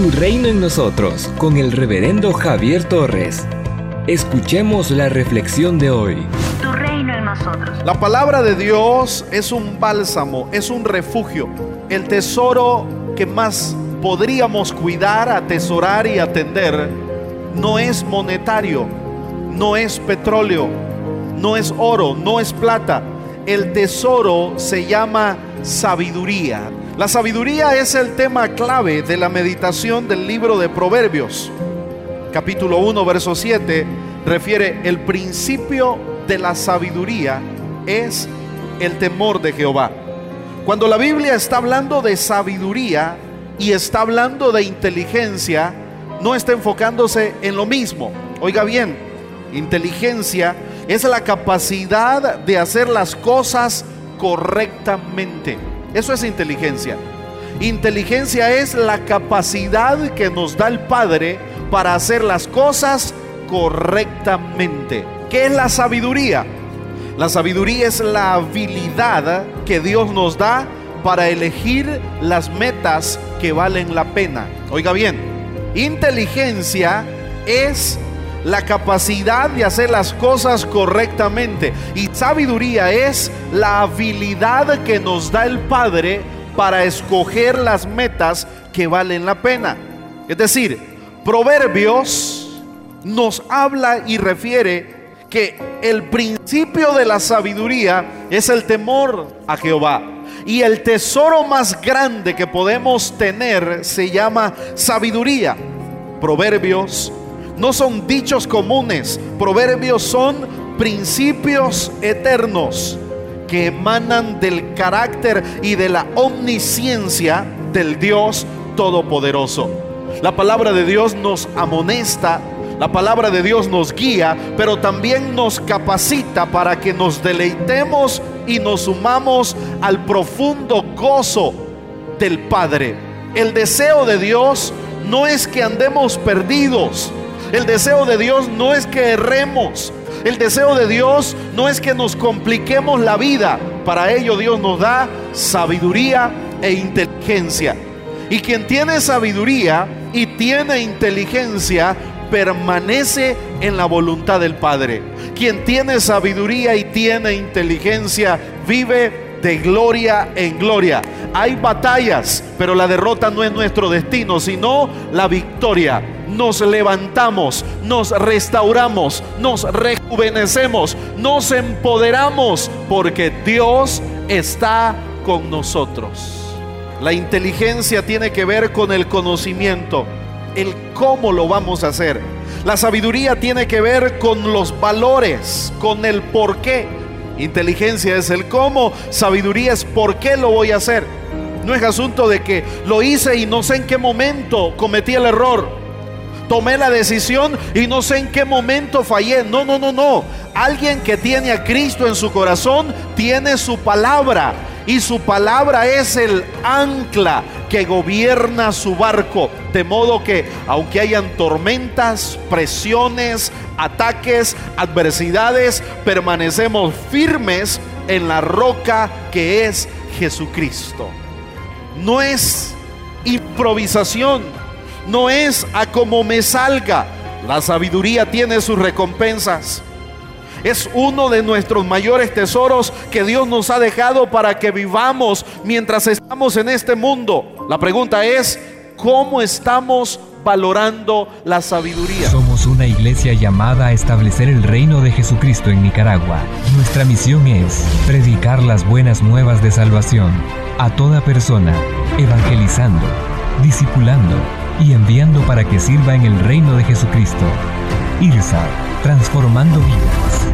Tu reino en nosotros con el reverendo Javier Torres. Escuchemos la reflexión de hoy. Tu reino en nosotros. La palabra de Dios es un bálsamo, es un refugio, el tesoro que más podríamos cuidar, atesorar y atender no es monetario, no es petróleo, no es oro, no es plata. El tesoro se llama sabiduría. La sabiduría es el tema clave de la meditación del libro de Proverbios. Capítulo 1, verso 7 refiere el principio de la sabiduría es el temor de Jehová. Cuando la Biblia está hablando de sabiduría y está hablando de inteligencia, no está enfocándose en lo mismo. Oiga bien, inteligencia es la capacidad de hacer las cosas correctamente. Eso es inteligencia. Inteligencia es la capacidad que nos da el Padre para hacer las cosas correctamente. ¿Qué es la sabiduría? La sabiduría es la habilidad que Dios nos da para elegir las metas que valen la pena. Oiga bien, inteligencia es la capacidad de hacer las cosas correctamente y sabiduría es la habilidad que nos da el Padre para escoger las metas que valen la pena. Es decir, Proverbios nos habla y refiere que el principio de la sabiduría es el temor a Jehová. Y el tesoro más grande que podemos tener se llama sabiduría. Proverbios no son dichos comunes, proverbios son principios eternos que emanan del carácter y de la omnisciencia del Dios Todopoderoso. La palabra de Dios nos amonesta la palabra de Dios nos guía, pero también nos capacita para que nos deleitemos y nos sumamos al profundo gozo del Padre. El deseo de Dios no es que andemos perdidos. El deseo de Dios no es que erremos. El deseo de Dios no es que nos compliquemos la vida. Para ello Dios nos da sabiduría e inteligencia. Y quien tiene sabiduría y tiene inteligencia permanece en la voluntad del Padre. Quien tiene sabiduría y tiene inteligencia vive de gloria en gloria. Hay batallas, pero la derrota no es nuestro destino, sino la victoria. Nos levantamos, nos restauramos, nos rejuvenecemos, nos empoderamos porque Dios está con nosotros. La inteligencia tiene que ver con el conocimiento el cómo lo vamos a hacer. La sabiduría tiene que ver con los valores, con el por qué. Inteligencia es el cómo, sabiduría es por qué lo voy a hacer. No es asunto de que lo hice y no sé en qué momento cometí el error. Tomé la decisión y no sé en qué momento fallé. No, no, no, no. Alguien que tiene a Cristo en su corazón tiene su palabra y su palabra es el ancla que gobierna su barco. De modo que aunque hayan tormentas, presiones, ataques, adversidades, permanecemos firmes en la roca que es Jesucristo. No es improvisación, no es a como me salga. La sabiduría tiene sus recompensas. Es uno de nuestros mayores tesoros que Dios nos ha dejado para que vivamos mientras estamos en este mundo. La pregunta es, ¿cómo estamos valorando la sabiduría? Somos una iglesia llamada a establecer el reino de Jesucristo en Nicaragua. Nuestra misión es predicar las buenas nuevas de salvación a toda persona, evangelizando, discipulando y enviando para que sirva en el reino de Jesucristo. IRSA, transformando vidas.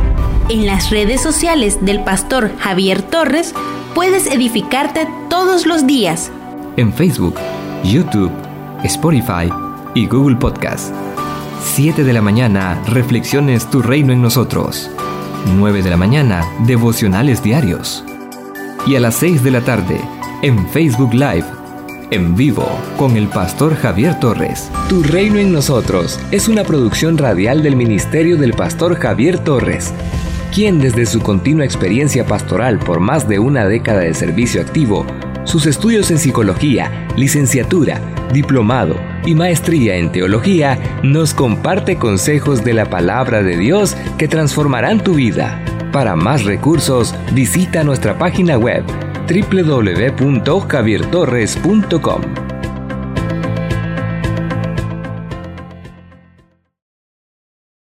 En las redes sociales del pastor Javier Torres puedes edificarte todos los días. En Facebook, YouTube, Spotify y Google Podcast. 7 de la mañana, Reflexiones Tu Reino en Nosotros. 9 de la mañana, Devocionales Diarios. Y a las 6 de la tarde, en Facebook Live, en vivo, con el pastor Javier Torres. Tu Reino en Nosotros es una producción radial del Ministerio del Pastor Javier Torres quien desde su continua experiencia pastoral por más de una década de servicio activo, sus estudios en psicología, licenciatura, diplomado, y maestría en teología, nos comparte consejos de la palabra de Dios que transformarán tu vida. Para más recursos, visita nuestra página web www.javiertorres.com.